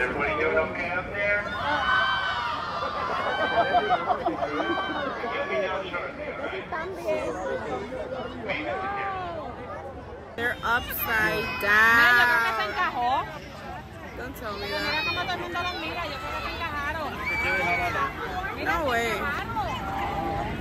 everybody doing okay up there? They're upside down. Don't tell me that. No way.